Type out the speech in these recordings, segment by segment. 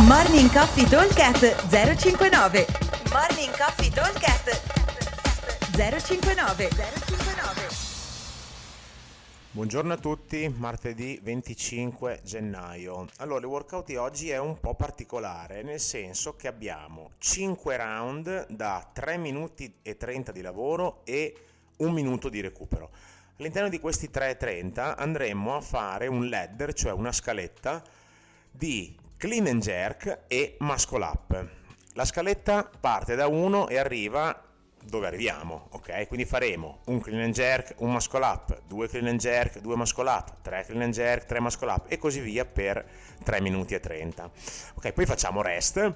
Morning Coffee Talkcast 059 Morning Coffee Talkcast 059 059 Buongiorno a tutti, martedì 25 gennaio. Allora, il workout di oggi è un po' particolare, nel senso che abbiamo 5 round da 3 minuti e 30 di lavoro e 1 minuto di recupero. All'interno di questi 3.30 andremo a fare un ladder, cioè una scaletta di clean and jerk e muscle up. La scaletta parte da 1 e arriva dove arriviamo, ok? Quindi faremo un clean and jerk, un muscle up, due clean and jerk, due muscle up, tre clean and jerk, tre muscle up e così via per 3 minuti e 30. Ok, poi facciamo rest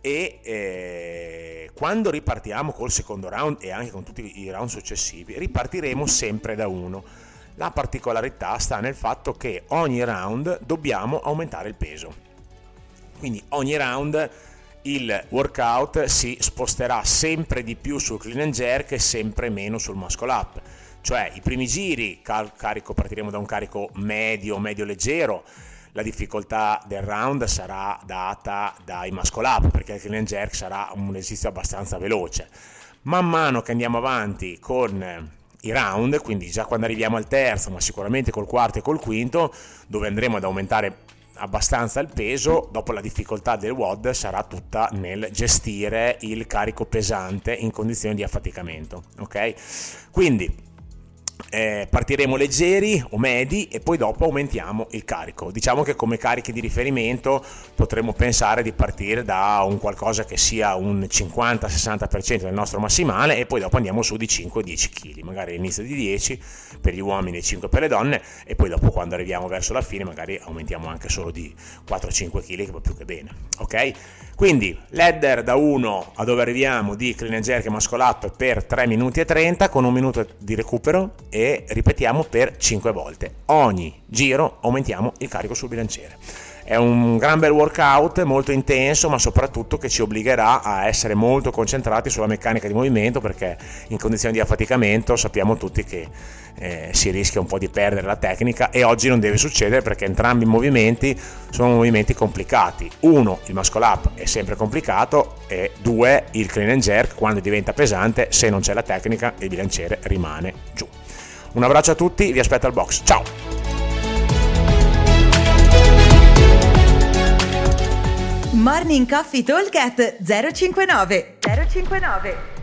e eh, quando ripartiamo col secondo round e anche con tutti i round successivi ripartiremo sempre da 1. La particolarità sta nel fatto che ogni round dobbiamo aumentare il peso quindi ogni round il workout si sposterà sempre di più sul clean and jerk e sempre meno sul muscle up. Cioè i primi giri carico, partiremo da un carico medio, medio leggero, la difficoltà del round sarà data dai muscle up perché il clean and jerk sarà un esercizio abbastanza veloce. Man mano che andiamo avanti con i round, quindi già quando arriviamo al terzo, ma sicuramente col quarto e col quinto, dove andremo ad aumentare abbastanza il peso, dopo la difficoltà del WOD sarà tutta nel gestire il carico pesante in condizioni di affaticamento. Ok? Quindi eh, partiremo leggeri o medi e poi dopo aumentiamo il carico. Diciamo che come carichi di riferimento potremmo pensare di partire da un qualcosa che sia un 50-60% del nostro massimale e poi dopo andiamo su di 5-10 kg, magari all'inizio di 10 per gli uomini e 5 per le donne e poi dopo quando arriviamo verso la fine magari aumentiamo anche solo di 4-5 kg che va più che bene. Ok? Quindi ladder da 1 a dove arriviamo di clean and jerk up per 3 minuti e 30 con un minuto di recupero e ripetiamo per 5 volte. Ogni giro aumentiamo il carico sul bilanciere. È un gran bel workout, molto intenso, ma soprattutto che ci obbligherà a essere molto concentrati sulla meccanica di movimento perché in condizioni di affaticamento sappiamo tutti che eh, si rischia un po' di perdere la tecnica e oggi non deve succedere perché entrambi i movimenti sono movimenti complicati. Uno, il muscle up è sempre complicato e due, il clean and jerk quando diventa pesante, se non c'è la tecnica il bilanciere rimane giù. Un abbraccio a tutti, vi aspetto al box. Ciao! Morning Coffee Talk 059 059